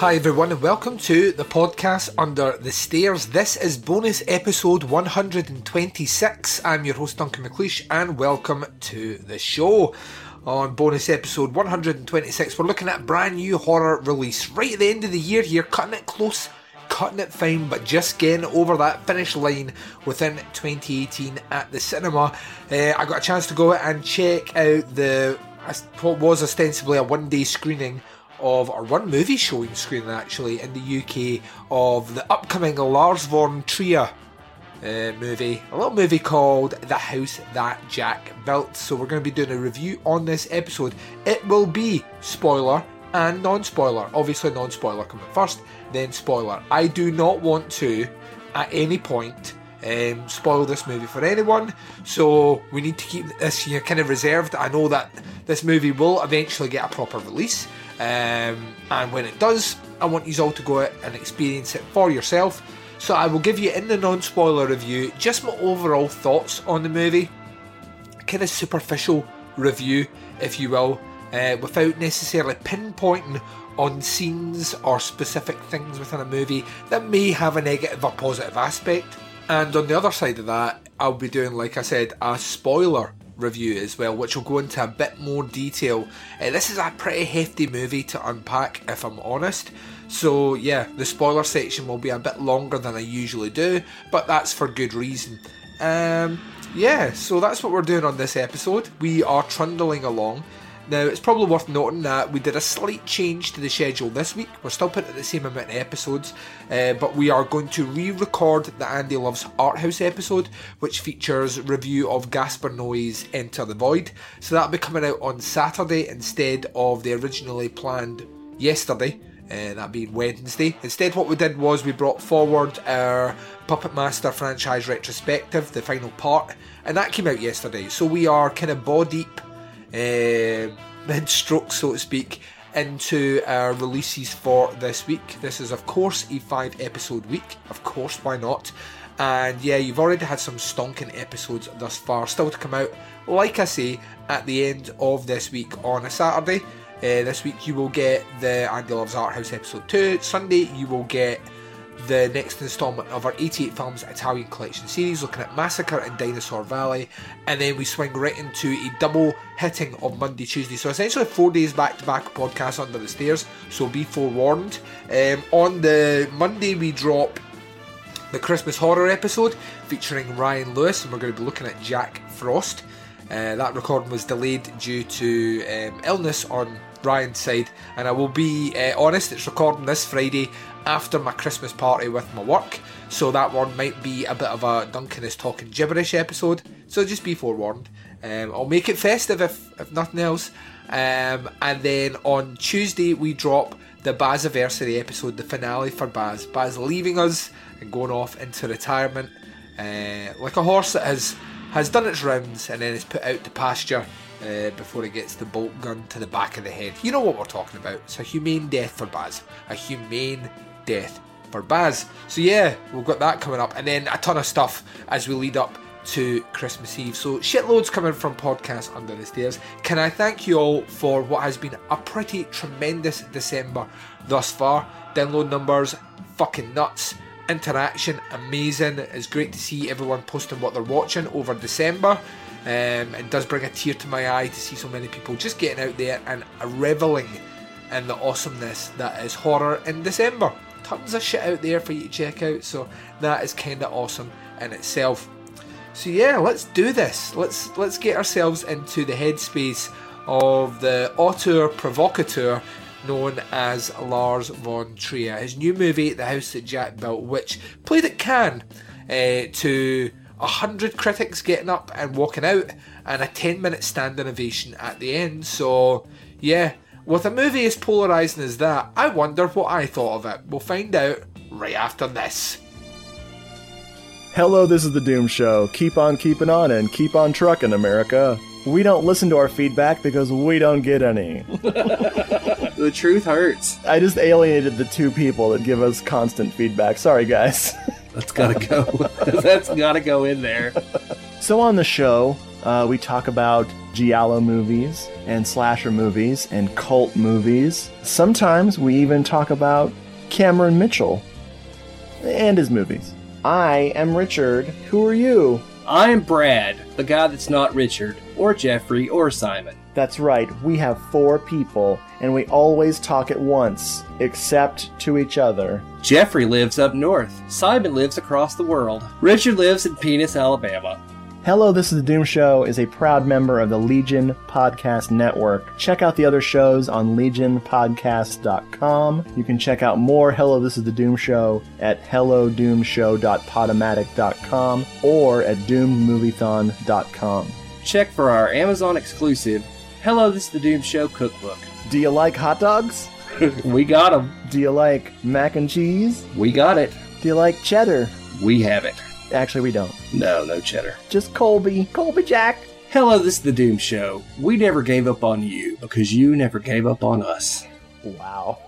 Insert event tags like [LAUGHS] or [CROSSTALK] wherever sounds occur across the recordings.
Hi everyone and welcome to the podcast Under the Stairs. This is bonus episode 126. I'm your host Duncan McLeish and welcome to the show. On bonus episode 126 we're looking at a brand new horror release right at the end of the year here, cutting it close, cutting it fine, but just getting over that finish line within 2018 at the cinema. Uh, I got a chance to go and check out the what was ostensibly a one day screening of, or one movie showing screen actually in the UK of the upcoming Lars von Trier uh, movie, a little movie called The House That Jack Built. So we're going to be doing a review on this episode. It will be spoiler and non-spoiler. Obviously non-spoiler coming first, then spoiler. I do not want to, at any point, um, spoil this movie for anyone. So we need to keep this you know, kind of reserved. I know that this movie will eventually get a proper release. Um, and when it does, I want you all to go out and experience it for yourself. So I will give you in the non-spoiler review just my overall thoughts on the movie, kind of superficial review, if you will, uh, without necessarily pinpointing on scenes or specific things within a movie that may have a negative or positive aspect. And on the other side of that, I'll be doing, like I said, a spoiler review as well, which will go into a bit more detail. Uh, this is a pretty hefty movie to unpack, if I'm honest. So, yeah, the spoiler section will be a bit longer than I usually do, but that's for good reason. Um, yeah, so that's what we're doing on this episode. We are trundling along. Now, it's probably worth noting that we did a slight change to the schedule this week. We're still putting the same amount of episodes, uh, but we are going to re record the Andy Loves Art House episode, which features review of Gaspar Noé's Enter the Void. So that'll be coming out on Saturday instead of the originally planned yesterday. Uh, that being Wednesday. Instead, what we did was we brought forward our Puppet Master franchise retrospective, the final part, and that came out yesterday. So we are kind of ball deep uh, stroke, so to speak, into our releases for this week. This is, of course, a five episode week. Of course, why not? And yeah, you've already had some stonking episodes thus far, still to come out, like I say, at the end of this week on a Saturday. Uh, this week you will get the Andy Loves Art House episode 2. Sunday you will get the next instalment of our 88 Films Italian Collection series, looking at Massacre in Dinosaur Valley, and then we swing right into a double hitting of Monday, Tuesday. So essentially, four days back to back podcast under the stairs. So be forewarned. Um, on the Monday, we drop the Christmas horror episode featuring Ryan Lewis, and we're going to be looking at Jack Frost. Uh, that recording was delayed due to um, illness on Ryan's side, and I will be uh, honest, it's recording this Friday after my Christmas party with my work, so that one might be a bit of a Duncan is talking gibberish episode, so just be forewarned. Um, I'll make it festive if, if nothing else. Um, and then on Tuesday, we drop the Baziversary episode, the finale for Baz. Baz leaving us and going off into retirement, uh, like a horse that has, has done its rounds and then is put out to pasture uh, before it gets the bolt gun to the back of the head. You know what we're talking about. It's a humane death for Baz. A humane death for Baz. So yeah, we've got that coming up, and then a ton of stuff as we lead up to Christmas Eve. So shitloads coming from podcast under the stairs. Can I thank you all for what has been a pretty tremendous December thus far? Download numbers, fucking nuts. Interaction, amazing. It's great to see everyone posting what they're watching over December. Um, it does bring a tear to my eye to see so many people just getting out there and reveling in the awesomeness that is horror in December. Tons of shit out there for you to check out, so that is kind of awesome in itself. So yeah, let's do this. Let's let's get ourselves into the headspace of the auteur provocateur known as Lars von Trier. His new movie, The House That Jack Built, which played at Cannes uh, to a hundred critics getting up and walking out, and a ten minute standing ovation at the end. So, yeah, with a movie as polarising as that, I wonder what I thought of it. We'll find out right after this. Hello, this is the Doom Show. Keep on keeping on and keep on trucking, America. We don't listen to our feedback because we don't get any. [LAUGHS] the truth hurts. I just alienated the two people that give us constant feedback. Sorry, guys. [LAUGHS] That's gotta go. [LAUGHS] That's gotta go in there. So on the show, uh, we talk about giallo movies and slasher movies and cult movies. Sometimes we even talk about Cameron Mitchell and his movies. I am Richard. Who are you? I am Brad, the guy that's not Richard, or Jeffrey, or Simon. That's right, we have four people, and we always talk at once, except to each other. Jeffrey lives up north. Simon lives across the world. Richard lives in Penis, Alabama. Hello, This is the Doom Show is a proud member of the Legion Podcast Network. Check out the other shows on legionpodcast.com. You can check out more Hello, This is the Doom Show at hellodoomshow.podomatic.com or at doommoviethon.com. Check for our Amazon exclusive Hello, This is the Doom Show cookbook. Do you like hot dogs? [LAUGHS] we got them. Do you like mac and cheese? We got it. Do you like cheddar? We have it. Actually, we don't. No, no cheddar. Just Colby. Colby Jack. Hello, this is the Doom Show. We never gave up on you because you never gave up on us. Wow.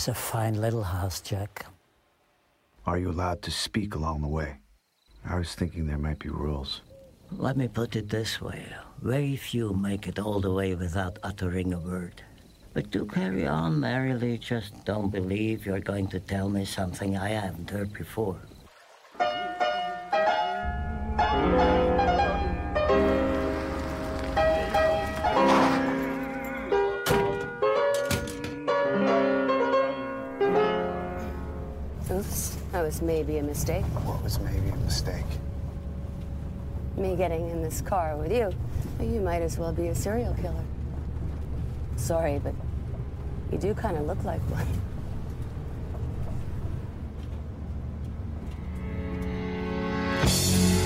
Is a fine little house, Jack. Are you allowed to speak along the way? I was thinking there might be rules. Let me put it this way very few make it all the way without uttering a word. But do carry on merrily, just don't believe you're going to tell me something I haven't heard before. Mistake. What was maybe a mistake? Me getting in this car with you. You might as well be a serial killer. Sorry, but you do kind of look like one. If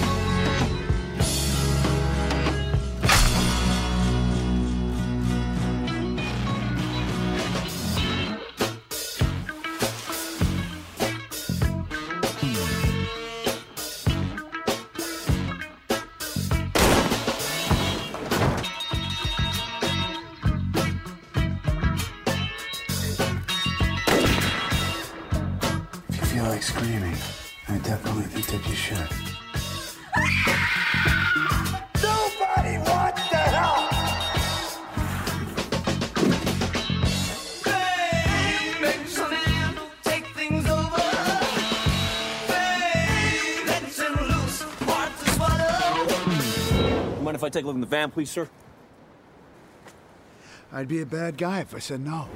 take a look in the van, please, sir? I'd be a bad guy if I said no.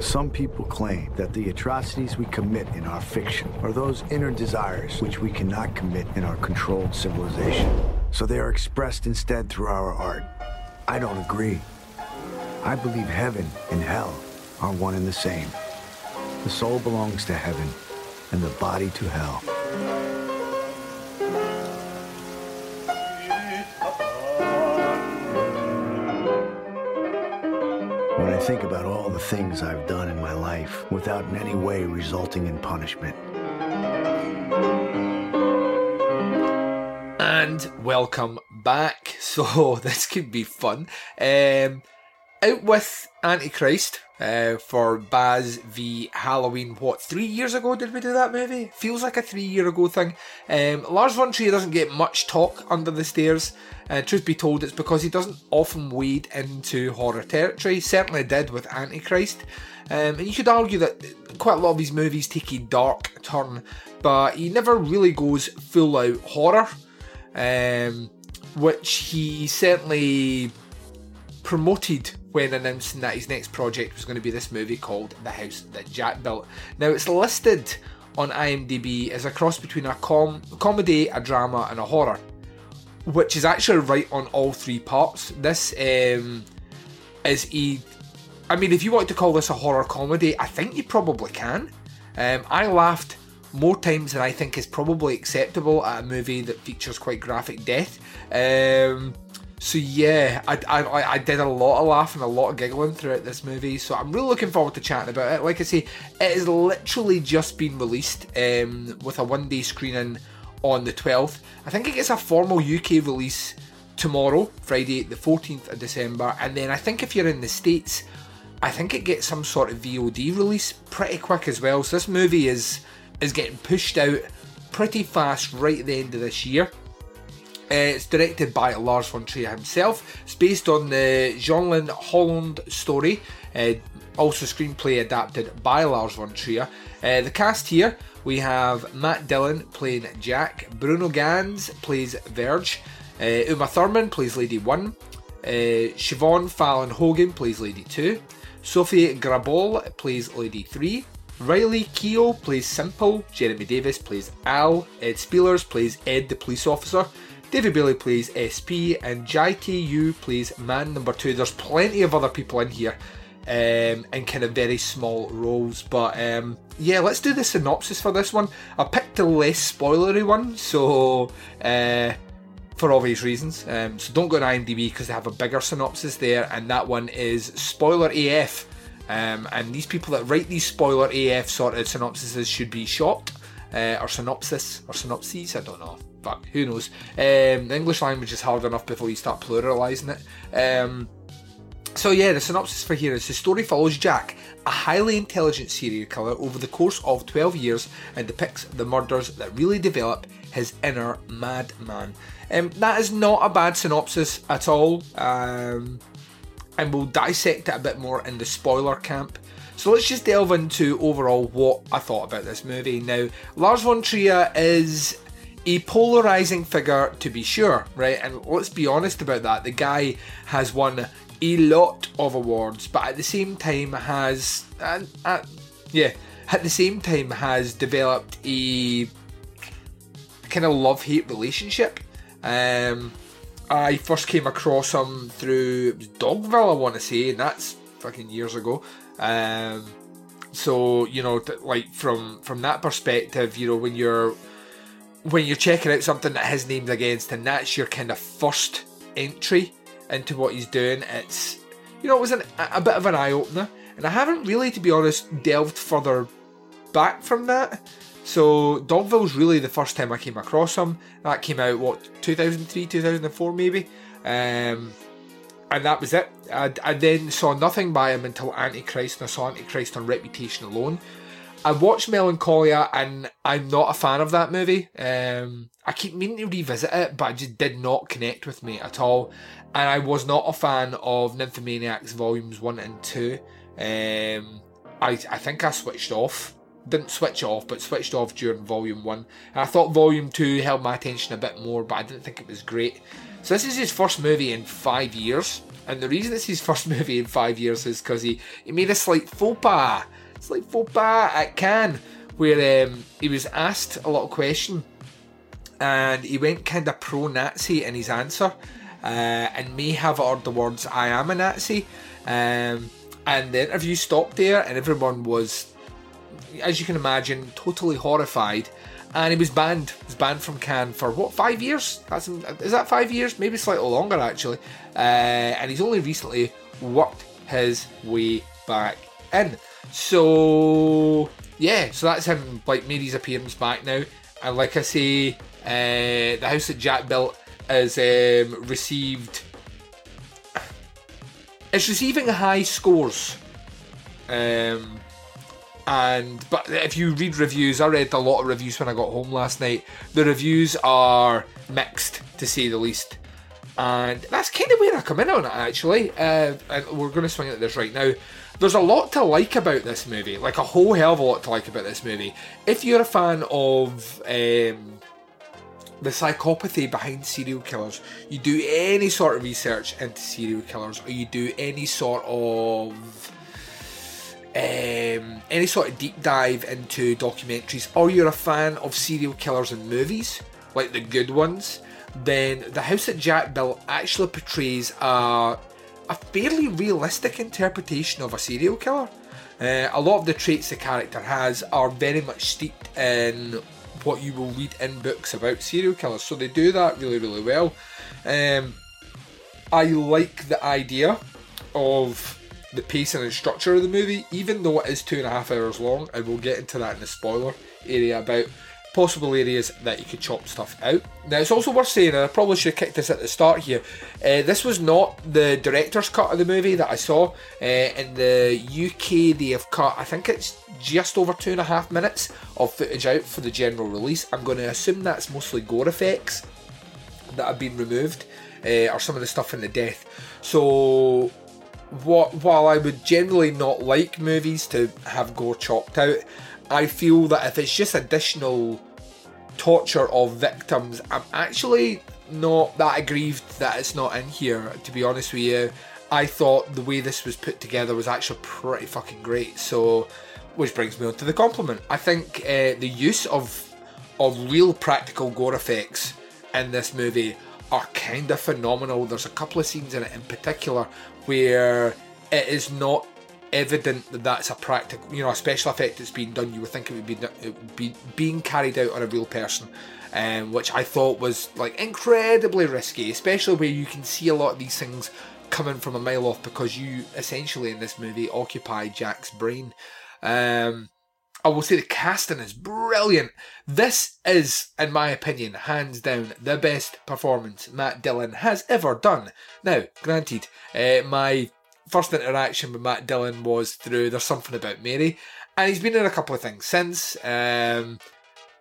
Some people claim that the atrocities we commit in our fiction are those inner desires which we cannot commit in our controlled civilization. So they are expressed instead through our art. I don't agree. I believe heaven and hell are one and the same. The soul belongs to heaven and the body to hell. Think about all the things I've done in my life without in any way resulting in punishment, And welcome back. [LAUGHS] So this could be fun. Um, out with Antichrist uh, for Baz v Halloween. What three years ago did we do that movie? Feels like a three year ago thing. Um, Lars von Trier doesn't get much talk under the stairs. Uh, truth be told, it's because he doesn't often wade into horror territory. Certainly did with Antichrist. Um, and you could argue that quite a lot of his movies take a dark turn, but he never really goes full out horror. Um, which he certainly promoted when announcing that his next project was going to be this movie called The House That Jack Built. Now it's listed on IMDb as a cross between a com- comedy, a drama, and a horror, which is actually right on all three parts. This um, is a, I mean, if you want to call this a horror comedy, I think you probably can. Um, I laughed more times than I think is probably acceptable at a movie that features quite graphic death. Um, so yeah, I, I, I did a lot of laughing, a lot of giggling throughout this movie. So I'm really looking forward to chatting about it. Like I say, it has literally just been released um, with a one day screening on the 12th. I think it gets a formal UK release tomorrow, Friday, the 14th of December, and then I think if you're in the States, I think it gets some sort of VOD release pretty quick as well. So this movie is is getting pushed out pretty fast right at the end of this year. Uh, it's directed by Lars von Trier himself. It's based on the Jenle Hallund story, uh, also screenplay adapted by Lars von Trier. Uh, the cast here we have Matt Dillon playing Jack, Bruno Ganz plays Verge, uh, Uma Thurman plays Lady 1, uh, Siobhan Fallon Hogan plays Lady 2, Sofie Gråbøl plays Lady 3, Riley Keough plays Simple, Jeremy Davies plays Al, Ed Speleers plays Ed the police officer, David Bailie plays SP, and Yu plays man number two. There's plenty of other people in here um, in kind of very small roles, but um, yeah, let's do the synopsis for this one. I picked the less spoilery one, so uh, for obvious reasons. Um, so don't go to IMDb because they have a bigger synopsis there, and that one is spoiler AF. Um, and these people that write these spoiler AF sort of synopsises should be shot, uh, or synopsis, or synopses, I don't know. Fuck, who knows? Um, the English language is hard enough before you start pluralising it. Um, So yeah, the synopsis for here is the story follows Jack, a highly intelligent serial killer, over the course of 12 years and depicts the murders that really develop his inner madman. Um, that is not a bad synopsis at all, um, and we'll dissect it a bit more in the spoiler camp. So let's just delve into overall what I thought about this movie. Now, Lars von Trier is a polarizing figure to be sure, right? And let's be honest about that. The guy has won a lot of awards, but at the same time has, uh, uh, yeah, at the same time has developed a kind of love hate relationship. Um, I first came across him through Dogville, I want to say, and that's fucking years ago. Um, so you know, like from from that perspective, you know, when you're when you're checking out something that his name's against, and that's your kind of first entry into what he's doing, it's you know, it was an, a bit of an eye opener, and I haven't really, to be honest, delved further back from that. So Dogville's really the first time I came across him. That came out what 2003, 2004 maybe, um, and that was it. I, I then saw nothing by him until Antichrist, and I saw Antichrist on Reputation alone. I watched Melancholia, and I'm not a fan of that movie. Um, I keep meaning to revisit it, but it just did not connect with me at all. And I was not a fan of Nymphomaniacs Volumes 1 and 2. Um, I, I think I switched off. Didn't switch off, but switched off during Volume 1. And I thought Volume 2 held my attention a bit more, but I didn't think it was great. So this is his first movie in five years. And the reason it's his first [LAUGHS] movie in five years is because he, he made a slight faux pas. Slight faux pas at Cannes, where um, he was asked a lot of question and he went kind of pro Nazi in his answer, uh, and may have uttered the words "I am a Nazi," um, and the interview stopped there, and everyone was, as you can imagine, totally horrified. And he was banned. He was banned from Cannes for what five years? That's is that five years? Maybe slightly longer actually. Uh, and he's only recently worked his way back in. So yeah, so that's him. Like his appearance back now, and like I say, uh, the house that Jack built is um, received. It's receiving high scores. Um, and but if you read reviews, I read a lot of reviews when I got home last night. The reviews are mixed, to say the least. And that's kind of where I come in on it, actually. Uh, we're going to swing at this right now. There's a lot to like about this movie, like a whole hell of a lot to like about this movie. If you're a fan of um, the psychopathy behind serial killers, you do any sort of research into serial killers, or you do any sort of um, any sort of deep dive into documentaries, or you're a fan of serial killers in movies, like the good ones, then the house that Jack built actually portrays a, a fairly realistic interpretation of a serial killer. Uh, a lot of the traits the character has are very much steeped in what you will read in books about serial killers, so they do that really, really well. Um, I like the idea of the pacing and structure of the movie, even though it is two and a half hours long, and we'll get into that in the spoiler area about possible areas that you could chop stuff out. Now, it's also worth saying, and I probably should have kicked this at the start here, uh, this was not the director's cut of the movie that I saw. Uh, in the UK, they have cut, I think it's just over two and a half minutes of footage out for the general release. I'm going to assume that's mostly gore effects that have been removed, uh, or some of the stuff in the death. So, what while I would generally not like movies to have gore chopped out, I feel that if it's just additional torture of victims, I'm actually not that aggrieved that it's not in here. To be honest with you, I thought the way this was put together was actually pretty fucking great. So, which brings me on to the compliment. I think uh, the use of of real practical gore effects in this movie are kind of phenomenal. There's a couple of scenes in it in particular where it is not evident that that's a practical, you know, a special effect that's being done. You would think it would be, it would be being carried out on a real person, um, which I thought was like incredibly risky, especially where you can see a lot of these things coming from a mile off because you essentially in this movie occupy Jack's brain. Um, I will say the casting is brilliant. This is, in my opinion, hands down the best performance Matt Dillon has ever done. Now, granted, uh, my first interaction with Matt Dillon was through There's Something About Mary, and he's been in a couple of things since. Um,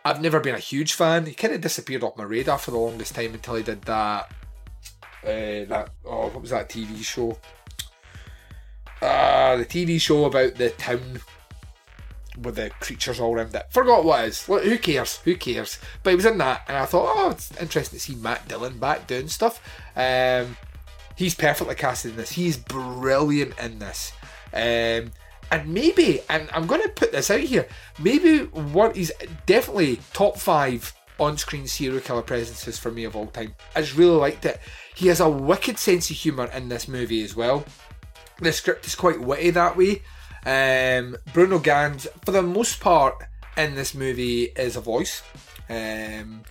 I've never been a huge fan. He kind of disappeared off my radar for the longest time until he did that. Uh, that oh, what was that TV show? Ah, the TV show about the town with the creatures all around it. Forgot what it is. Who cares? Who cares? But he was in that, and I thought, oh, it's interesting to see Matt Dillon back doing stuff. Um, he's perfectly casted in this. He's brilliant in this. Um, and maybe, and I'm going to put this out here, maybe one, he's definitely top five on screen serial killer presences for me of all time. I just really liked it. He has a wicked sense of humour in this movie as well. The script is quite witty that way. Um, Bruno Ganz, for the most part, in this movie is a voice. Um,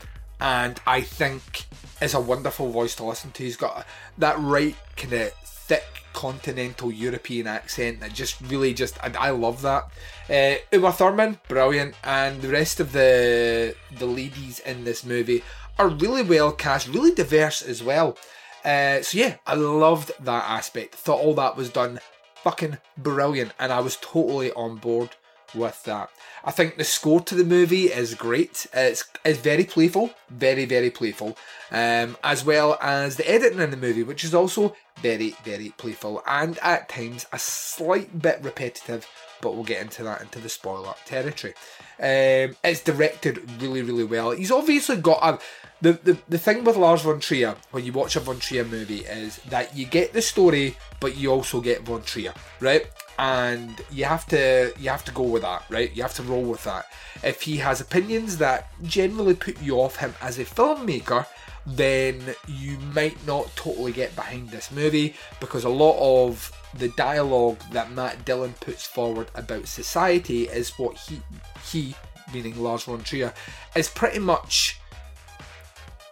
and I think is a wonderful voice to listen to. He's got that right kind of thick continental European accent that just really just I, I love that. Uh, Uma Thurman, brilliant, and the rest of the the ladies in this movie are really well cast, really diverse as well. Uh, so yeah, I loved that aspect. Thought all that was done fucking brilliant, and I was totally on board with that. I think the score to the movie is great. It's it's very playful, very very playful, um, as well as the editing in the movie, which is also very very playful and at times a slight bit repetitive. But we'll get into that into the spoiler territory. Um, it's directed really really well. He's obviously got a the, the, the thing with Lars von Trier when you watch a von Trier movie is that you get the story, but you also get von Trier, right? And you have to you have to go with that, right? You have to roll with that. If he has opinions that generally put you off him as a filmmaker, then you might not totally get behind this movie because a lot of the dialogue that Matt Dillon puts forward about society is what he he meaning Lars von Trier is pretty much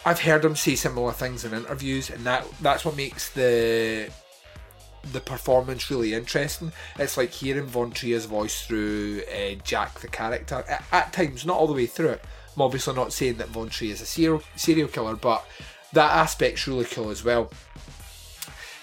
I've heard him say similar things in interviews, and that that's what makes the the performance really interesting. It's like hearing Von Trier's voice through uh, Jack the character at, at, times, not all the way through it. I'm obviously not saying that Von Trier is a serial serial killer, but that aspect's really cool as well.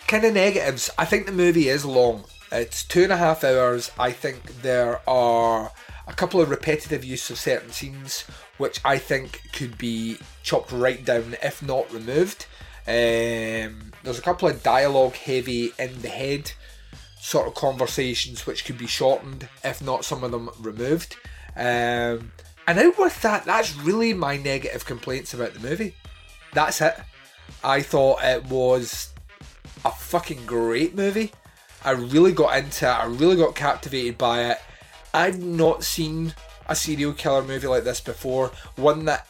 Kind of negatives. I think the movie is long. It's two and a half hours. I think there are a couple of repetitive use of certain scenes, which I think could be chopped right down, if not removed. Um, there's a couple of dialogue heavy in the head sort of conversations which could be shortened, if not some of them removed. Um, and out with that, that's really my negative complaints about the movie. That's it. I thought it was a fucking great movie. I really got into it. I really got captivated by it. I've not seen a serial killer movie like this before. One that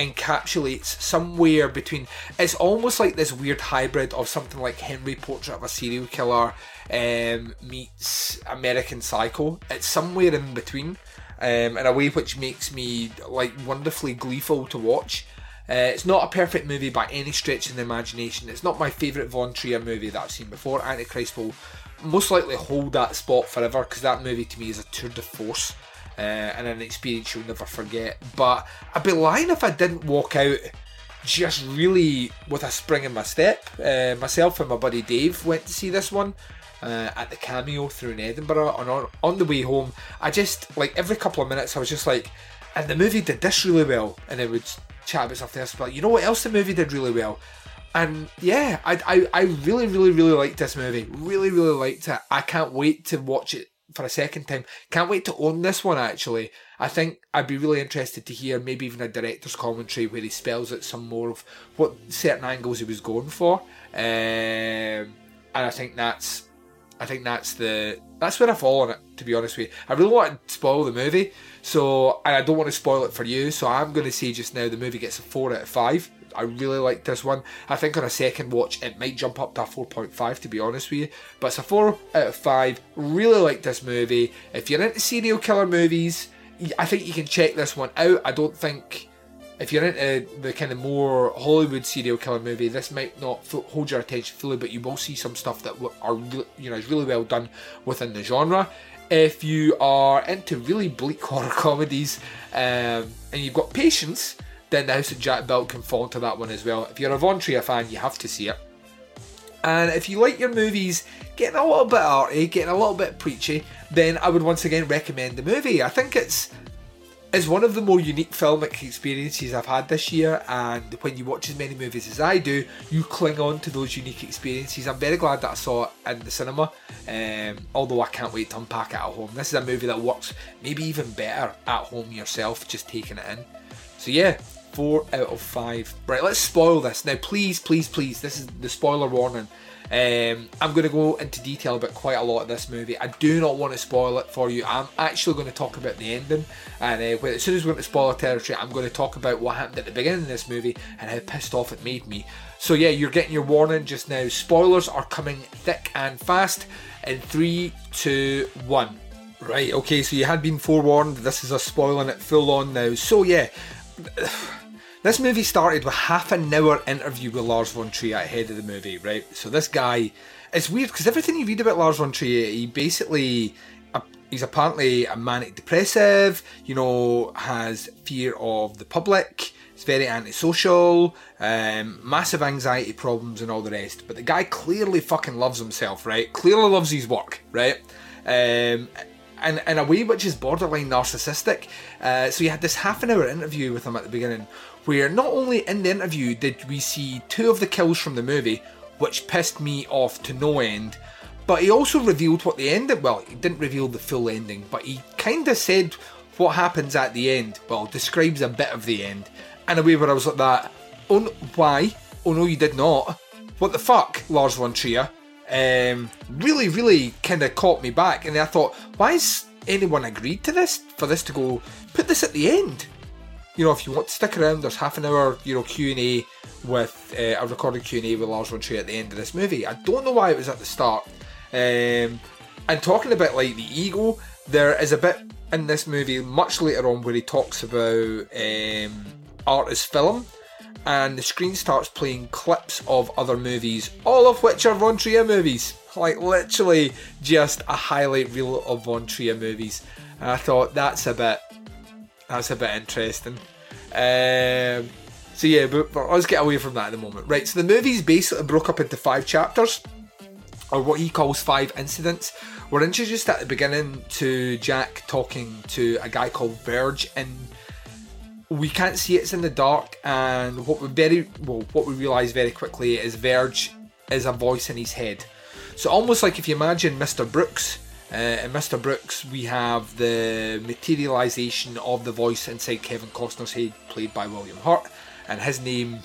encapsulates somewhere between. It's almost like this weird hybrid of something like Henry Portrait of a Serial Killer um, meets American Psycho. It's somewhere in between, um, in a way which makes me like wonderfully gleeful to watch. Uh, it's not a perfect movie by any stretch of the imagination. It's not my favourite Von Trier movie that I've seen before. Antichrist will most likely hold that spot forever because that movie to me is a tour de force uh, and an experience you'll never forget. But I'd be lying if I didn't walk out just really with a spring in my step. Uh, myself and my buddy Dave went to see this one. Uh, at the cameo through in Edinburgh, on, on the way home, I just like every couple of minutes, I was just like, and the movie did this really well, and then would chat about something else. But you know what else the movie did really well? And yeah, I, I, I really, really, really liked this movie. Really, really liked it. I can't wait to watch it for a second time. Can't wait to own this one actually. I think I'd be really interested to hear maybe even a director's commentary where he spells out some more of what certain angles he was going for. Um, and I think that's I think that's the that's where I fall on it, to be honest with you. I really want to spoil the movie, so and I don't want to spoil it for you, so I'm gonna say just now the movie gets a four out of five. I really like this one. I think on a second watch it might jump up to a 4.5 to be honest with you. But it's a 4 out of 5. Really like this movie. If you're into serial killer movies, I think you can check this one out. I don't think if you're into the kind of more Hollywood serial killer movie, this might not hold your attention fully, but you will see some stuff that are you know is really well done within the genre. If you are into really bleak horror [LAUGHS] comedies um, and you've got patience, then the House of Jack Built can fall into that one as well. If you're a Von Trier fan, you have to see it. And if you like your movies getting a little bit arty, getting a little bit preachy, then I would once again recommend the movie. I think it's is one of the more unique filmic experiences I've had this year, and when you watch as many movies as I do, you cling on to those unique experiences. I'm very glad that I saw it in the cinema, um, although I can't wait to unpack it at home. This is a movie that works maybe even better at home yourself, just taking it in. So yeah, four out of five. Right, let's spoil this now. Please, please, please. This is the spoiler warning. Um, I'm going to go into detail about quite a lot of this movie. I do not want to spoil it for you. I'm actually going to talk about the ending, and uh, as soon as we're into spoiler territory, I'm going to talk about what happened at the beginning of this movie and how pissed off it made me. So yeah, you're getting your warning just now. Spoilers are coming thick and fast. In three, two, one. Right. Okay. So you had been forewarned. This is a spoiling it full on now. So yeah. This movie started with half an hour interview with Lars von Trier ahead of the movie, right? So this guy, it's weird because everything you read about Lars von Trier, he basically, he's apparently a manic depressive, you know, has fear of the public, he's very antisocial, um, massive anxiety problems and all the rest. But the guy clearly fucking loves himself, right? Clearly loves his work, right? Um, and in a way which is borderline narcissistic. Uh, so you had this half an hour interview with him at the beginning, where not only in the interview did we see two of the kills from the movie, which pissed me off to no end, but he also revealed what the end. Well, he didn't reveal the full ending, but he kind of said what happens at the end. Well, describes a bit of the end in a way where I was like that. Oh, why? Oh no, you did not. What the fuck, Lars von Trier? um, really, really kind of caught me back. And I thought, why has anyone agreed to this? For this to go, put this at the end. You know, if you want to stick around, there's half an hour, you know, Q and A with uh, a recorded Q and A with Lars von Trier at the end of this movie. I don't know why it was at the start. Um, and talking about like the ego, there is a bit in this movie much later on where he talks about um, art as film and the screen starts playing clips of other movies, all of which are Von Trier movies. [LAUGHS] Like literally just a highlight reel of Von Trier movies. And I thought that's a bit that's a bit interesting. Um, so yeah, but, but let's get away from that at the moment. Right, so the movie's basically broke up into five chapters, or what he calls five incidents. We're introduced at the beginning to Jack talking to a guy called Verge in we can't see it's in the dark and what we very well what we realise very quickly is Verge is a voice in his head. So almost like if you imagine Mr. Brooks, uh, in Mr. Brooks we have the materialisation of the voice inside Kevin Costner's head, played by William Hurt, and his name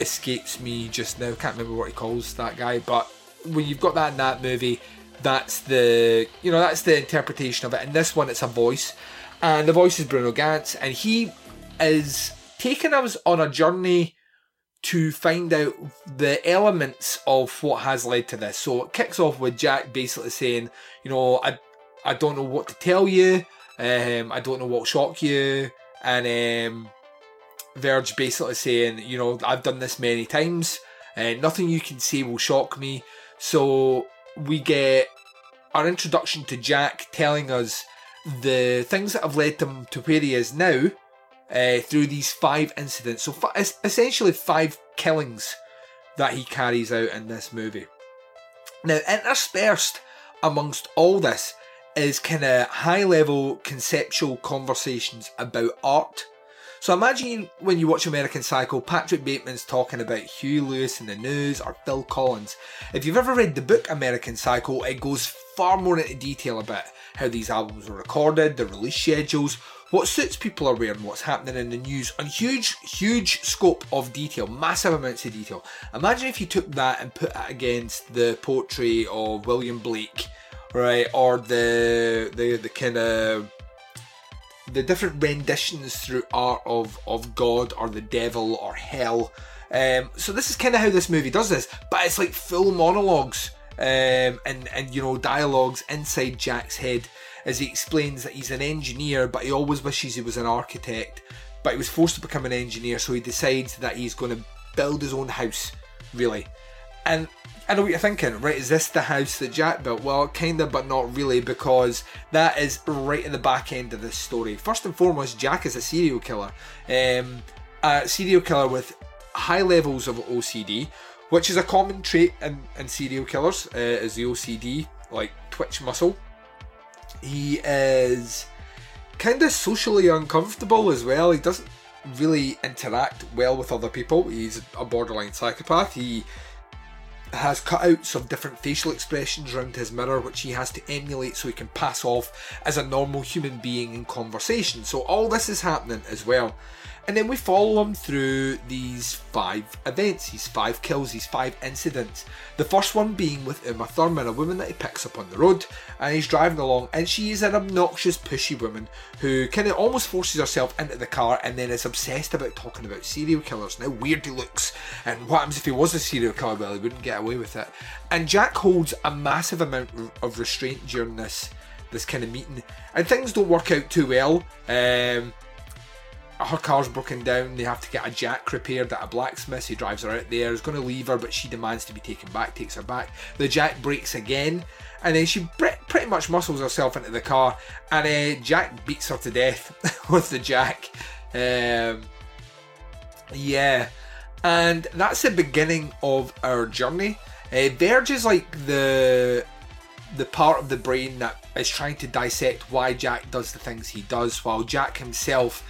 escapes me just now. Can't remember what he calls that guy, but when you've got that in that movie, that's the you know that's the interpretation of it. In this one, it's a voice, and the voice is Bruno Ganz, and he is taking us on a journey to find out the elements of what has led to this. So it kicks off with Jack basically saying, you know, I I don't know what to tell you, um, I don't know what shock you, and um, Verge basically saying, you know, I've done this many times, and nothing you can say will shock me. So we get our introduction to Jack telling us the things that have led him to where he is now uh, through these five incidents. So fi- es- essentially five killings that he carries out in this movie. Now, interspersed amongst all this is kind of high level conceptual conversations about art. So imagine when you watch American Psycho, Patrick Bateman's talking about Huey Lewis in the news or Phil Collins. If you've ever read the book American Psycho, it goes far more into detail about how these albums were recorded, the release schedules, what suits people are wearing, what's happening in the news, on huge, huge scope of detail, massive amounts of detail. Imagine if you took that and put it against the poetry of William Blake, right, or the the the kind of the different renditions through art of of God or the devil or hell. Um, so this is kind of how this movie does this, but it's like full monologues um, and and you know dialogues inside Jack's head as he explains that he's an engineer, but he always wishes he was an architect. But he was forced to become an engineer, so he decides that he's going to build his own house, really. And I know what you're thinking, right? Is this the house that Jack built? Well, kinda, but not really, because that is right in the back end of this story. First and foremost, Jack is a serial killer. Um, a serial killer with high levels of OCD, which is a common trait in, in serial killers, uh, is the OCD, like twitch muscle. He is kind of socially uncomfortable as well. He doesn't really interact well with other people. He's a borderline psychopath. He has cutouts of different facial expressions around his mirror, which he has to emulate so he can pass off as a normal human being in conversation. So all this is happening as well. And then we follow him through these five events, these five kills, these five incidents. The first one being with Uma Thurman, a woman that he picks up on the road, and he's driving along, and she is an obnoxious, pushy woman who kind of almost forces herself into the car and then is obsessed about talking about serial killers and how weird he looks, and what happens if he was a serial killer? Well, he wouldn't get away with it. And Jack holds a massive amount of restraint during this this kind of meeting, and things don't work out too well. Um, her car's broken down. They have to get a jack repaired at a blacksmith. He drives her out there. He's going to leave her, but she demands to be taken back. Takes her back. The jack breaks again, and then she pretty much muscles herself into the car, and uh, Jack beats her to death [LAUGHS] with the jack. Um, yeah, and that's the beginning of our journey. Uh, Verge is like the the part of the brain that is trying to dissect why Jack does the things he does, while Jack himself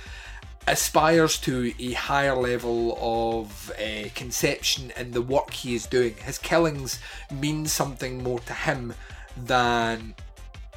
aspires to a higher level of uh, conception in the work he is doing. His killings mean something more to him than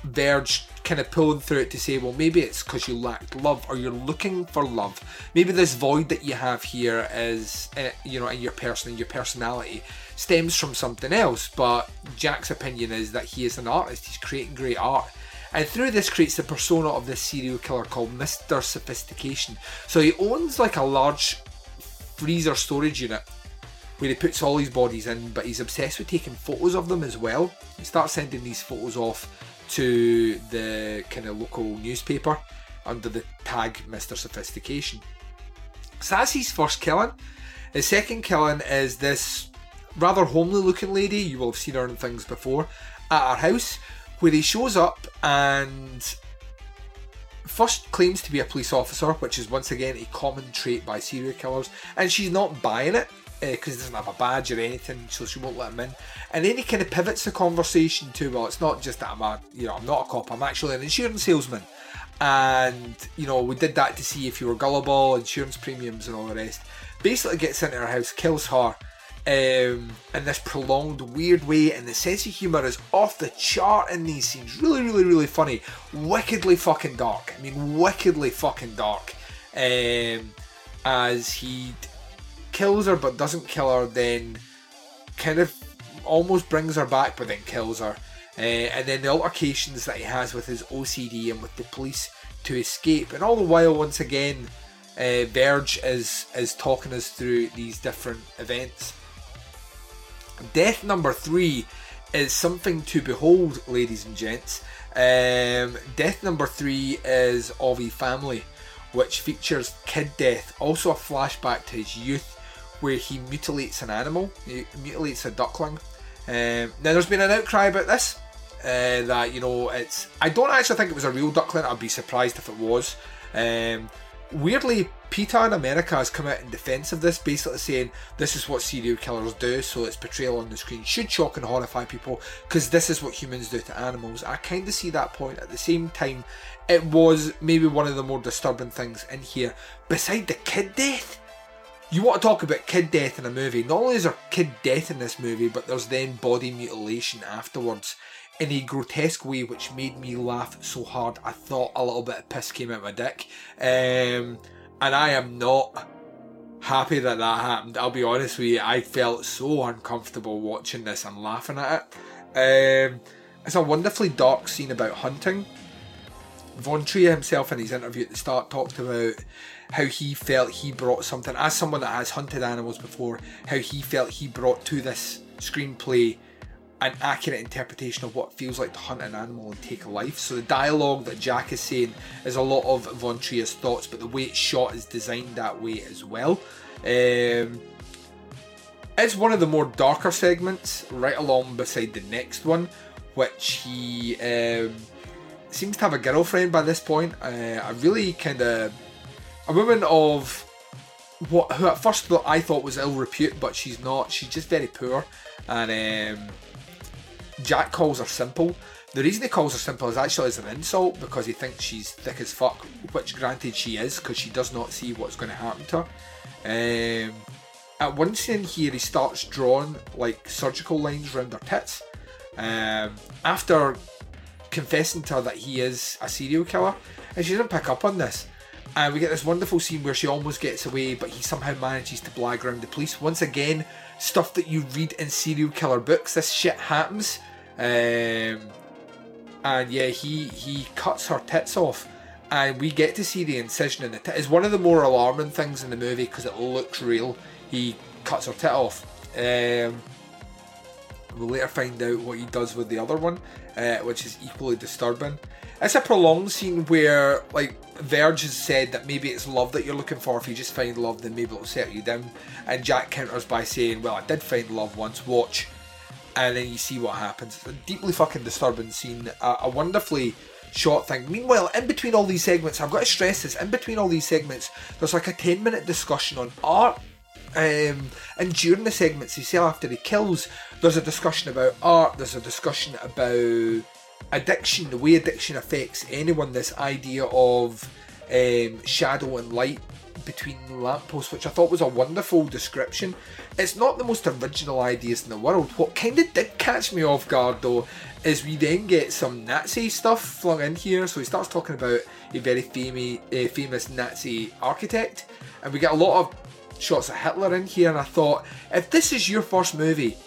Verge kind of pulling through it to say, well, maybe it's because you lacked love or you're looking for love. Maybe this void that you have here is, uh, you know, in your person, in your personality, stems from something else. But Jack's opinion is that he is an artist, he's creating great art. And through this creates the persona of this serial killer called Mr. Sophistication. So he owns like a large freezer storage unit where he puts all his bodies in, but he's obsessed with taking photos of them as well. He starts sending these photos off to the kind of local newspaper under the tag Mr. Sophistication. So that's his first killing. His second killing is this rather homely looking lady, you will have seen her in things before, at our house, where he shows up and first claims to be a police officer, which is once again a common trait by serial killers, and she's not buying it uh, because he doesn't have a badge or anything, so she won't let him in. And then he kind of pivots the conversation to, well, it's not just that I'm a, you know, I'm not a cop, I'm actually an insurance salesman. And, you know, we did that to see if you were gullible, insurance premiums and all the rest. Basically gets into her house, kills her, um, in this prolonged, weird way, and the sense of humour is off the chart in these scenes. Really, really, really funny. Wickedly fucking dark. I mean, wickedly fucking dark. Um, as he kills her but doesn't kill her, then kind of almost brings her back but then kills her. Uh, and then the altercations that he has with his OCD and with the police to escape. And all the while, once again, uh, Verge is is talking us through these different events. Death number three is something to behold, ladies and gents. Um, death number three is of a family, which features kid death. Also, a flashback to his youth, where he mutilates an animal. He mutilates a duckling. Um, now, there's been an outcry about this. Uh, that you know, it's. I don't actually think it was a real duckling. I'd be surprised if it was. Um, weirdly, PETA in America has come out in defence of this, basically saying this is what serial killers do, so its portrayal on the screen should shock and horrify people because this is what humans do to animals. I kind of see that point. At the same time, it was maybe one of the more disturbing things in here. Beside the kid death, you want to talk about kid death in a movie. Not only is there kid death in this movie, but there's then body mutilation afterwards in a grotesque way, which made me laugh so hard I thought a little bit of piss came out my dick. Um, and I am not happy that that happened. I'll be honest with you, I felt so uncomfortable watching this and laughing at it. Um, it's a wonderfully dark scene about hunting. Von Trier himself in his interview at the start talked about how he felt he brought something, as someone that has hunted animals before, how he felt he brought to this screenplay an accurate interpretation of what it feels like to hunt an animal and take a life. So the dialogue that Jack is saying is a lot of Von Trier's thoughts, but the way it's shot is designed that way as well. Um, it's one of the more darker segments, right along beside the next one, which he um, seems to have a girlfriend by this point. Uh, a really kind of a woman of what who at first I thought was ill repute, but she's not. She's just very poor, and um, Jack calls her simple. The reason he calls her simple is actually as an insult because he thinks she's thick as fuck, which granted she is because she does not see what's going to happen to her. Um, at one scene here, he starts drawing like surgical lines around her tits. Um, after confessing to her that he is a serial killer, and she doesn't pick up on this. And we get this wonderful scene where she almost gets away, but he somehow manages to blag around the police. Once again, stuff that you read in serial killer books. This shit happens. Um, and yeah, he he cuts her tits off, and we get to see the incision in the tit. It's one of the more alarming things in the movie because it looks real. He cuts her tit off. Um, we'll later find out what he does with the other one, uh, which is equally disturbing. It's a prolonged scene where, like, Verge has said that maybe it's love that you're looking for. If you just find love, then maybe it'll settle you down. And Jack counters by saying, Well, I did find love once, watch. And then you see what happens. It's a deeply fucking disturbing scene, a, a wonderfully short thing. Meanwhile, in between all these segments, I've got to stress this, in between all these segments, there's like a 10 minute discussion on art um, and during the segments you see after he kills, there's a discussion about art, there's a discussion about addiction, the way addiction affects anyone, this idea of um, shadow and light between lampposts, which I thought was a wonderful description. It's not the most original ideas in the world. What kind of did catch me off guard though is we then get some Nazi stuff flung in here. So he starts talking about a very famous, uh, famous Nazi architect, and we get a lot of shots of Hitler in here, and I thought, if this is your first movie,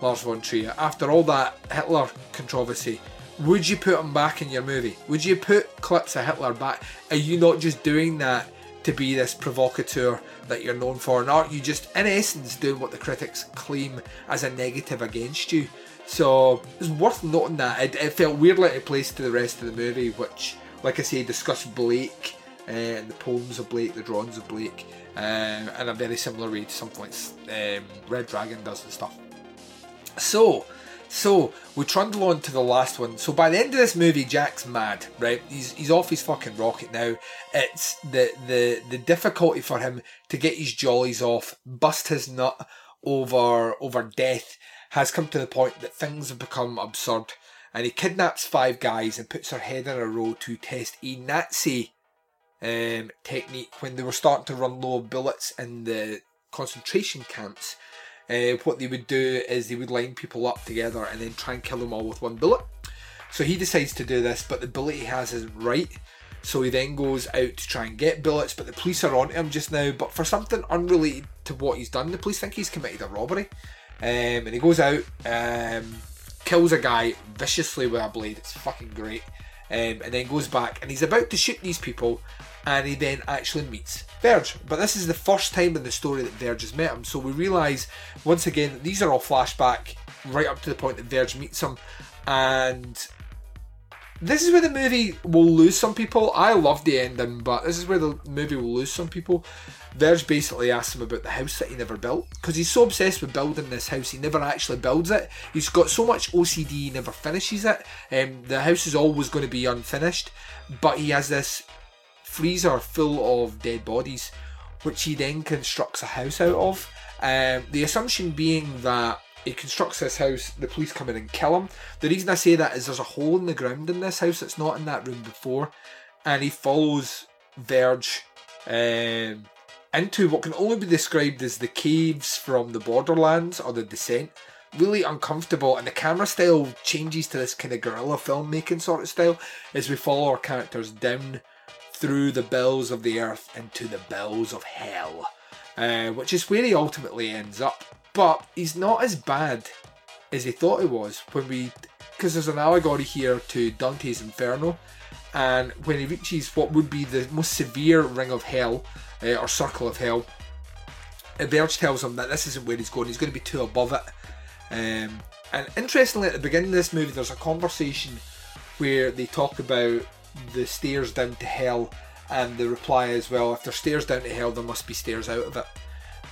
Lars von Trier, after all that Hitler controversy, would you put him back in your movie? Would you put clips of Hitler back? Are you not just doing that to be this provocateur that you're known for? And aren't you just, in essence, doing what the critics claim as a negative against you? So it's worth noting that. It, it felt weirdly out of place to the rest of the movie, which, like I say, discussed Blake uh, and the poems of Blake, the drawings of Blake, um, in a very similar way to something like um, Red Dragon does and stuff. So, so we trundle on to the last one. So by the end of this movie, Jack's mad, right? He's he's off his fucking rocket now. It's the the the difficulty for him to get his jollies off, bust his nut over over death has come to the point that things have become absurd. And he kidnaps five guys and puts their head in a row to test a Nazi um, technique when they were starting to run low of bullets in the concentration camps. Uh, what they would do is they would line people up together and then try and kill them all with one bullet. So he decides to do this, but the bullet he has isn't right. So he then goes out to try and get bullets, but the police are onto him just now. But for something unrelated to what he's done, the police think he's committed a robbery. Um, and he goes out, um, kills a guy viciously with a blade. It's fucking great. Um, and then goes back and he's about to shoot these people and he then actually meets Verge. But this is the first time in the story that Verge has met him, so we realise once again that these are all flashback right up to the point that Verge meets him, and this is where the movie will lose some people. I love the ending, but this is where the movie will lose some people. Verge basically asks him about the house that he never built because he's so obsessed with building this house, he never actually builds it. He's got so much OCD, he never finishes it. Um, the house is always going to be unfinished, but he has this freezer full of dead bodies, which he then constructs a house out of. Um, the assumption being that he constructs this house, the police come in and kill him. The reason I say that is there's a hole in the ground in this house that's not in that room before, and he follows Verge um, into what can only be described as the caves from the Borderlands or the Descent. Really uncomfortable, and the camera style changes to this kind of guerrilla filmmaking sort of style as we follow our characters down through the bells of the earth into the bells of hell, uh, which is where he ultimately ends up. But he's not as bad as he thought he was when we, because there's an allegory here to Dante's Inferno, and when he reaches what would be the most severe ring of hell uh, or circle of hell, Verge tells him that this isn't where he's going. He's going to be too above it. Um, and interestingly, at the beginning of this movie, there's a conversation where they talk about the stairs down to hell, and the reply is, well, if there's stairs down to hell, there must be stairs out of it.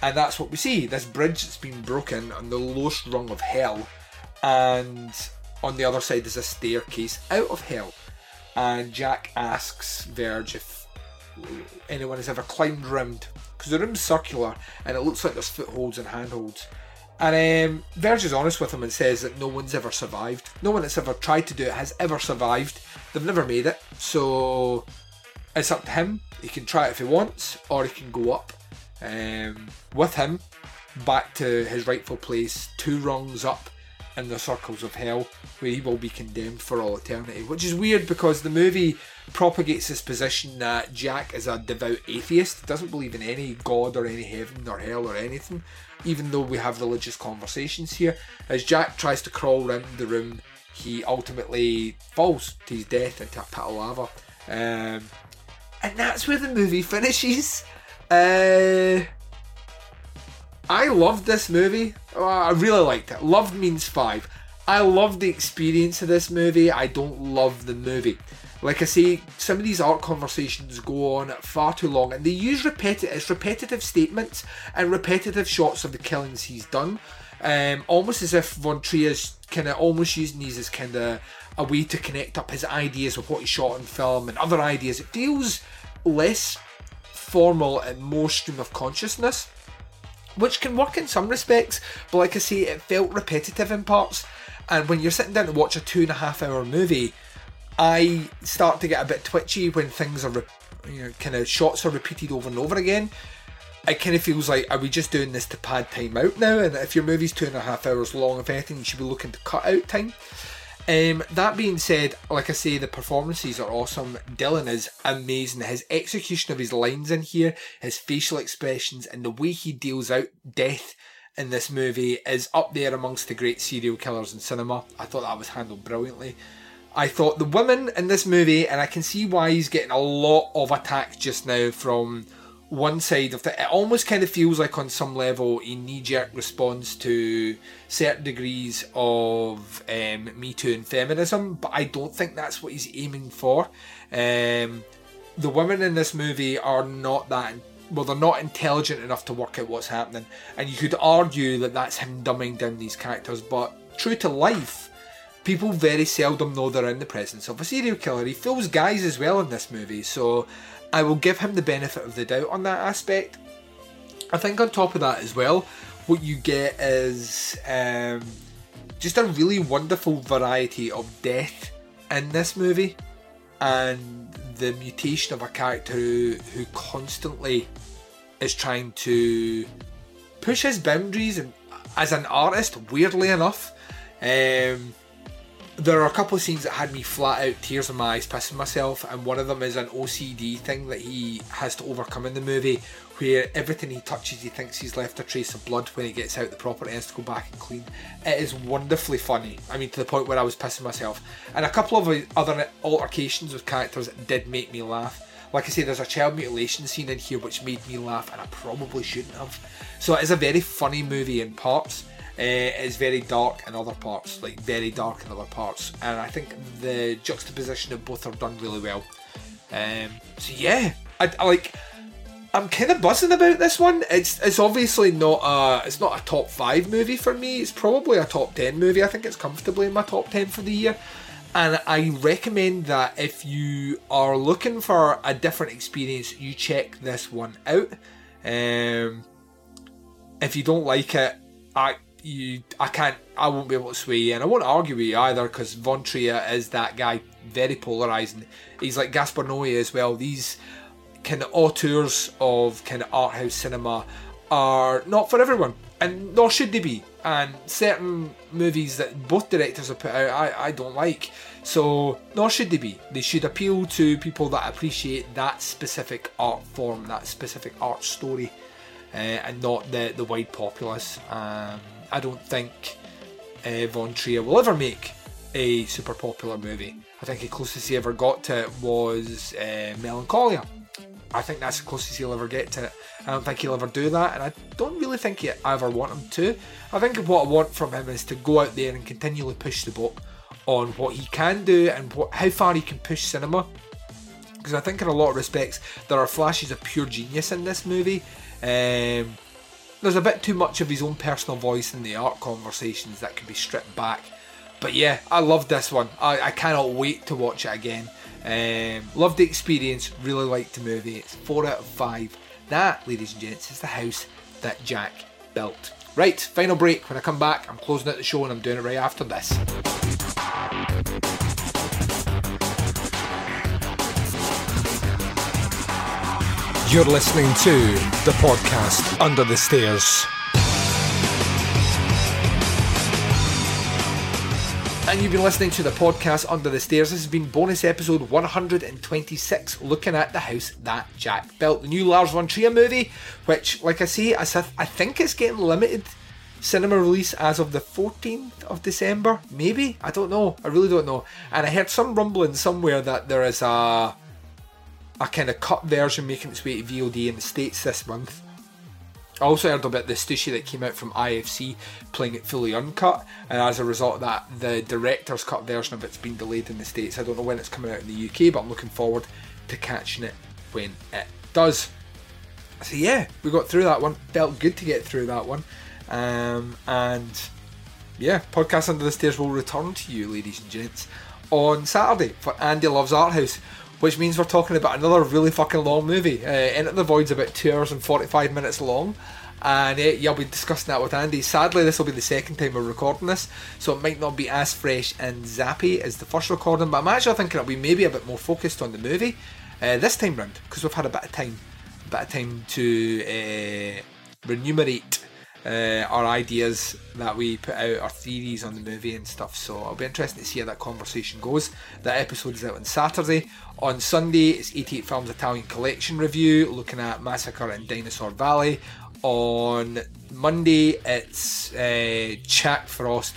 And that's what we see this bridge that's been broken on the lowest rung of hell, and on the other side is a staircase out of hell. And Jack asks Verge if anyone has ever climbed round because the room's circular and it looks like there's footholds and handholds. And um, Verge is honest with him and says that no one's ever survived. No one that's ever tried to do it has ever survived. They've never made it. So it's up to him. He can try it if he wants, or he can go up um, with him back to his rightful place, two rungs up in the circles of hell, where he will be condemned for all eternity. Which is weird because the movie propagates this position that Jack is a devout atheist, doesn't believe in any god or any heaven or hell or anything, even though we have religious conversations here. As Jack tries to crawl around the room, he ultimately falls to his death into a pit of lava. Um, and that's where the movie finishes. Uh, I loved this movie. Oh, I really liked it. Loved means five. I love the experience of this movie. I don't love the movie. Like I say, some of these art conversations go on far too long, and they use repetitive, repetitive statements and repetitive shots of the killings he's done. Um, almost as if Von Trier's kind of almost using these as kind of a way to connect up his ideas with what he shot on film and other ideas. It feels less formal and more stream of consciousness which can work in some respects, but like I say, it felt repetitive in parts. And when you're sitting down to watch a two and a half hour movie, I start to get a bit twitchy when things are, re- you know, kind of shots are repeated over and over again. It kind of feels like, are we just doing this to pad time out now? And if your movie's two and a half hours long, if anything, you should be looking to cut out time. Um, that being said, like I say, the performances are awesome. Dillon is amazing. His execution of his lines in here, his facial expressions, and the way he deals out death in this movie is up there amongst the great serial killers in cinema. I thought that was handled brilliantly. I thought the women in this movie, and I can see why he's getting a lot of attack just now from one side of the. It almost kind of feels like, on some level, a knee jerk response to certain degrees of um, Me Too and feminism, but I don't think that's what he's aiming for. Um, the women in this movie are not that. Well, they're not intelligent enough to work out what's happening, and you could argue that that's him dumbing down these characters, but true to life, people very seldom know they're in the presence of a serial killer. He fools guys as well in this movie, so I will give him the benefit of the doubt on that aspect. I think on top of that as well, what you get is um, just a really wonderful variety of death in this movie, and the mutation of a character who, who constantly is trying to push his boundaries and as an artist, weirdly enough. Um, there are a couple of scenes that had me flat out tears in my eyes, pissing myself, and one of them is an OCD thing that he has to overcome in the movie, where everything he touches, he thinks he's left a trace of blood when he gets out the property has to go back and clean. It is wonderfully funny. I mean, to the point where I was pissing myself. And a couple of other altercations with characters did make me laugh. Like I say, there's a child mutilation scene in here which made me laugh, and I probably shouldn't have. So it is a very funny movie in parts. Uh, it's very dark in other parts, like very dark in other parts, and I think the juxtaposition of both are done really well. Um, so yeah, I, I like. I'm kind of buzzing about this one. It's it's obviously not a it's not a top five movie for me. It's probably a top ten movie. I think it's comfortably in my top ten for the year, and I recommend that if you are looking for a different experience, you check this one out. Um, if you don't like it, I you I can't I won't be able to sway you, and I won't argue with you either because Von Trier is that guy, very polarizing. He's like Gaspar Noé as well. These kind of auteurs of kind of art house cinema are not for everyone, and nor should they be. And certain movies that both directors have put out, I, I don't like. So, nor should they be. They should appeal to people that appreciate that specific art form, that specific art story, uh, and not the, the wide populace. Um, I don't think uh, Von Trier will ever make a super popular movie. I think the closest he ever got to it was uh, Melancholia. I think that's the closest he'll ever get to it. I don't think he'll ever do that, and I don't really think he, I ever want him to. I think what I want from him is to go out there and continually push the boat on what he can do and what, how far he can push cinema. Because I think in a lot of respects there are flashes of pure genius in this movie. Um, there's a bit too much of his own personal voice in the art conversations that could be stripped back. But yeah, I love this one. I, I cannot wait to watch it again. Um, loved the experience, really liked the movie. It's 4 out of 5. That, ladies and gents, is the house that Jack built. Right, final break. When I come back, I'm closing out the show and I'm doing it right after this. You're listening to the podcast Under the Stairs. And you've been listening to the podcast Under the Stairs. This has been bonus episode 126, looking at the house that Jack built. The new Lars von Trier movie, which, like I say, I, think it's getting limited cinema release as of the 14th of December. Maybe? I don't know. I really don't know. And I heard some rumbling somewhere that there is a a kind of cut version making its way to VOD in the States this month. I also heard about the Stushy that came out from IFC playing it fully uncut, and as a result of that, the director's cut version of it's been delayed in the States. I don't know when it's coming out in the UK, but I'm looking forward to catching it when it does. So yeah, we got through that one. Felt good to get through that one. Um, and yeah, Podcast Under the Stairs will return to you, ladies and gents, on Saturday for Andy Loves Art House, which means we're talking about another really fucking long movie. Uh, Enter the Void's about 2 hours and 45 minutes long. And uh, yeah, I'll be discussing that with Andy. Sadly, this will be the second time we're recording this, so it might not be as fresh and zappy as the first recording. But I'm actually thinking it'll be maybe a bit more focused on the movie uh, this time round because we've had a bit of time, a bit of time to uh, remunerate uh, our ideas that we put out, our theories on the movie and stuff. So it'll be interesting to see how that conversation goes. That episode is out on Saturday. On Sunday, it's 88 Films Italian Collection review, looking at Massacre in Dinosaur Valley. On Monday, it's uh, Jack Frost.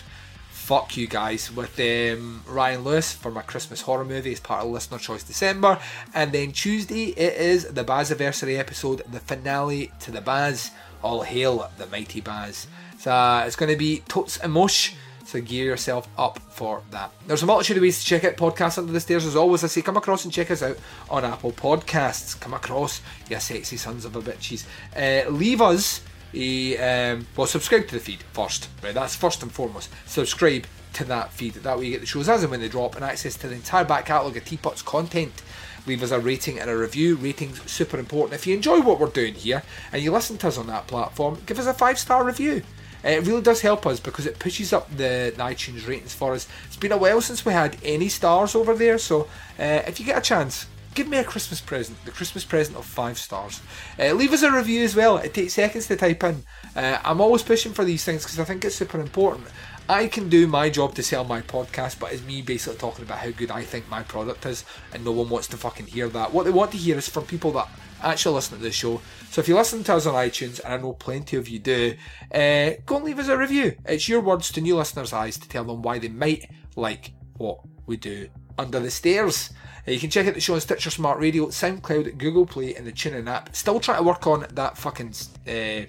Fuck you guys with um, Ryan Lewis for my Christmas horror movie as part of Listener Choice December. And then Tuesday, it is the Baziversary episode, the finale to the Baz. All hail the mighty Baz. So uh, it's going to be totes and mush. So gear yourself up for that. There's a multitude of ways to check out podcasts under the stairs. As always, I say come across and check us out on Apple Podcasts. Come across, you sexy sons of a bitches. Uh, leave us a um, well, subscribe to the feed first. Right, that's first and foremost. Subscribe to that feed. That way you get the shows as and when they drop and access to the entire back catalogue of Teapot's content. Leave us a rating and a review. Ratings super important. If you enjoy what we're doing here and you listen to us on that platform, give us a five star review. Uh, It really does help us because it pushes up the, iTunes ratings for us. It's been a while since we had any stars over there, so uh, if you get a chance, give me a Christmas present. The Christmas present of five stars. Uh, leave us a review as well. It takes seconds to type in. Uh, I'm always pushing for these things because I think it's super important. I can do my job to sell my podcast, but it's me basically talking about how good I think my product is, and no one wants to fucking hear that. What they want to hear is from people that actually listen to the show. So if you listen to us on iTunes, and I know plenty of you do, uh, go and leave us a review. It's your words to new listeners' eyes to tell them why they might like what we do under the stairs. Uh, you can check out the show on Stitcher Smart Radio, SoundCloud, Google Play, and the TuneIn app. Still trying to work on that fucking uh,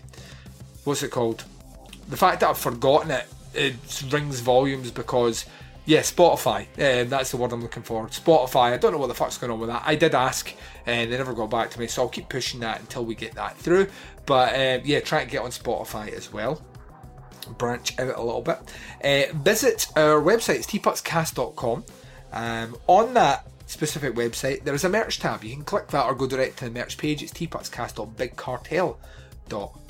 what's it called? The fact that I've forgotten it, it rings volumes because yeah, Spotify. Um, that's the word I'm looking for. Spotify. I don't know what the fuck's going on with that. I did ask, and they never got back to me, so I'll keep pushing that until we get that through. But um, yeah, try and get on Spotify as well. Branch out a little bit. Uh, visit our website. It's teapotscast.com. Um, on that specific website, there is a merch tab. You can click that or go direct to the merch page. It's teapotscast.bigcartel.com.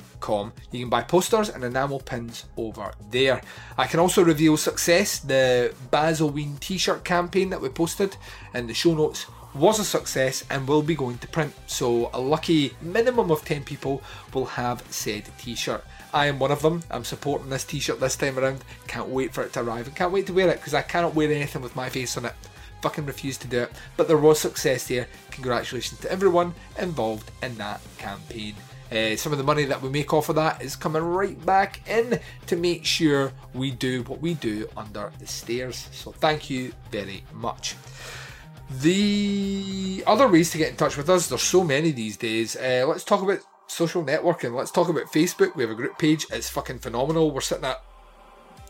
You can buy posters and enamel pins over there. I can also reveal success. The Basilween t-shirt campaign that we posted in the show notes was a success and will be going to print. So a lucky minimum of 10 people will have said t-shirt. I am one of them. I'm supporting this t-shirt this time around. Can't wait for it to arrive and can't wait to wear it because I cannot wear anything with my face on it. Fucking refuse to do it. But there was success there. Congratulations to everyone involved in that campaign. Uh, some of the money that we make off of that is coming right back in to make sure we do what we do under the stairs. So thank you very much. The other ways to get in touch with us, there's so many these days. Uh, let's talk about social networking. Let's talk about Facebook. We have a group page. It's fucking phenomenal. We're sitting at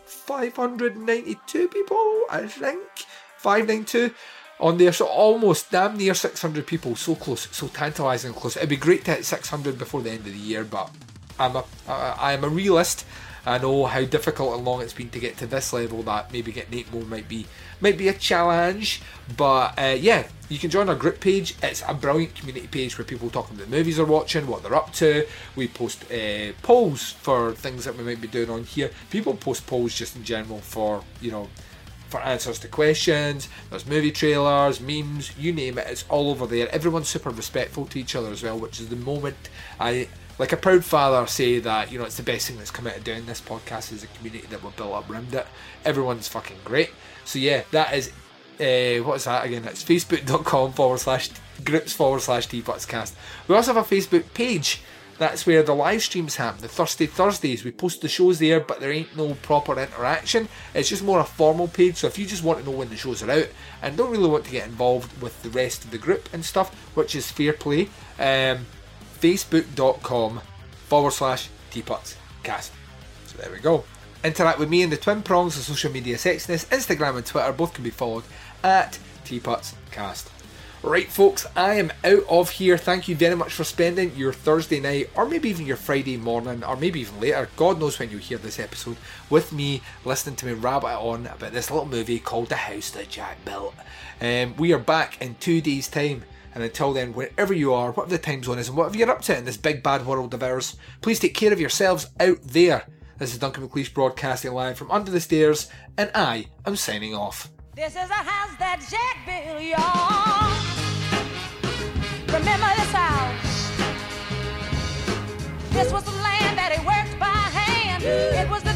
592 people, I think. 592 on there. So almost damn near 600 people. So close. So tantalising close. It'd be great to hit 600 before the end of the year, but I'm a, I I am a realist I know how difficult and long it's been to get to this level. That maybe getting eight more might be might be a challenge, but uh, yeah, you can join our group page. It's a brilliant community page where people talk about the movies they're watching, what they're up to. We post uh, polls for things that we might be doing on here. People post polls just in general for you know for answers to questions. There's movie trailers, memes, you name it. It's all over there. Everyone's super respectful to each other as well, which is the moment I, like a proud father, say that you know it's the best thing that's come out of doing this podcast is the community that we're built up around it. Everyone's fucking great. So yeah, that is. Uh, what is that again? It's facebook.com forward slash groups forward slash teapotscast. We also have a Facebook page. That's where the live streams happen. The Thursday Thursdays, we post the shows there, but there ain't no proper interaction. It's just more a formal page. So if you just want to know when the shows are out and don't really want to get involved with the rest of the group and stuff, which is fair play, um, facebook.com forward slash teapotscast. So there we go. Interact with me in the twin prongs of social media sexiness, Instagram and Twitter, both can be followed at teapotscast. Right, folks, I am out of here. Thank you very much for spending your Thursday night, or maybe even your Friday morning, or maybe even later. God knows when you hear this episode with me, listening to me rabbit on about this little movie called The House That Jack Built. Um, we are back in two days' time. And until then, wherever you are, whatever the time zone is, and whatever you're up to in this big bad world of ours, please take care of yourselves out there. This is Duncan McLeish broadcasting live from under the stairs, and I am signing off. This is a house that Jack built, y'all. Remember this house? This was the land that he worked by hand. Yeah. It was the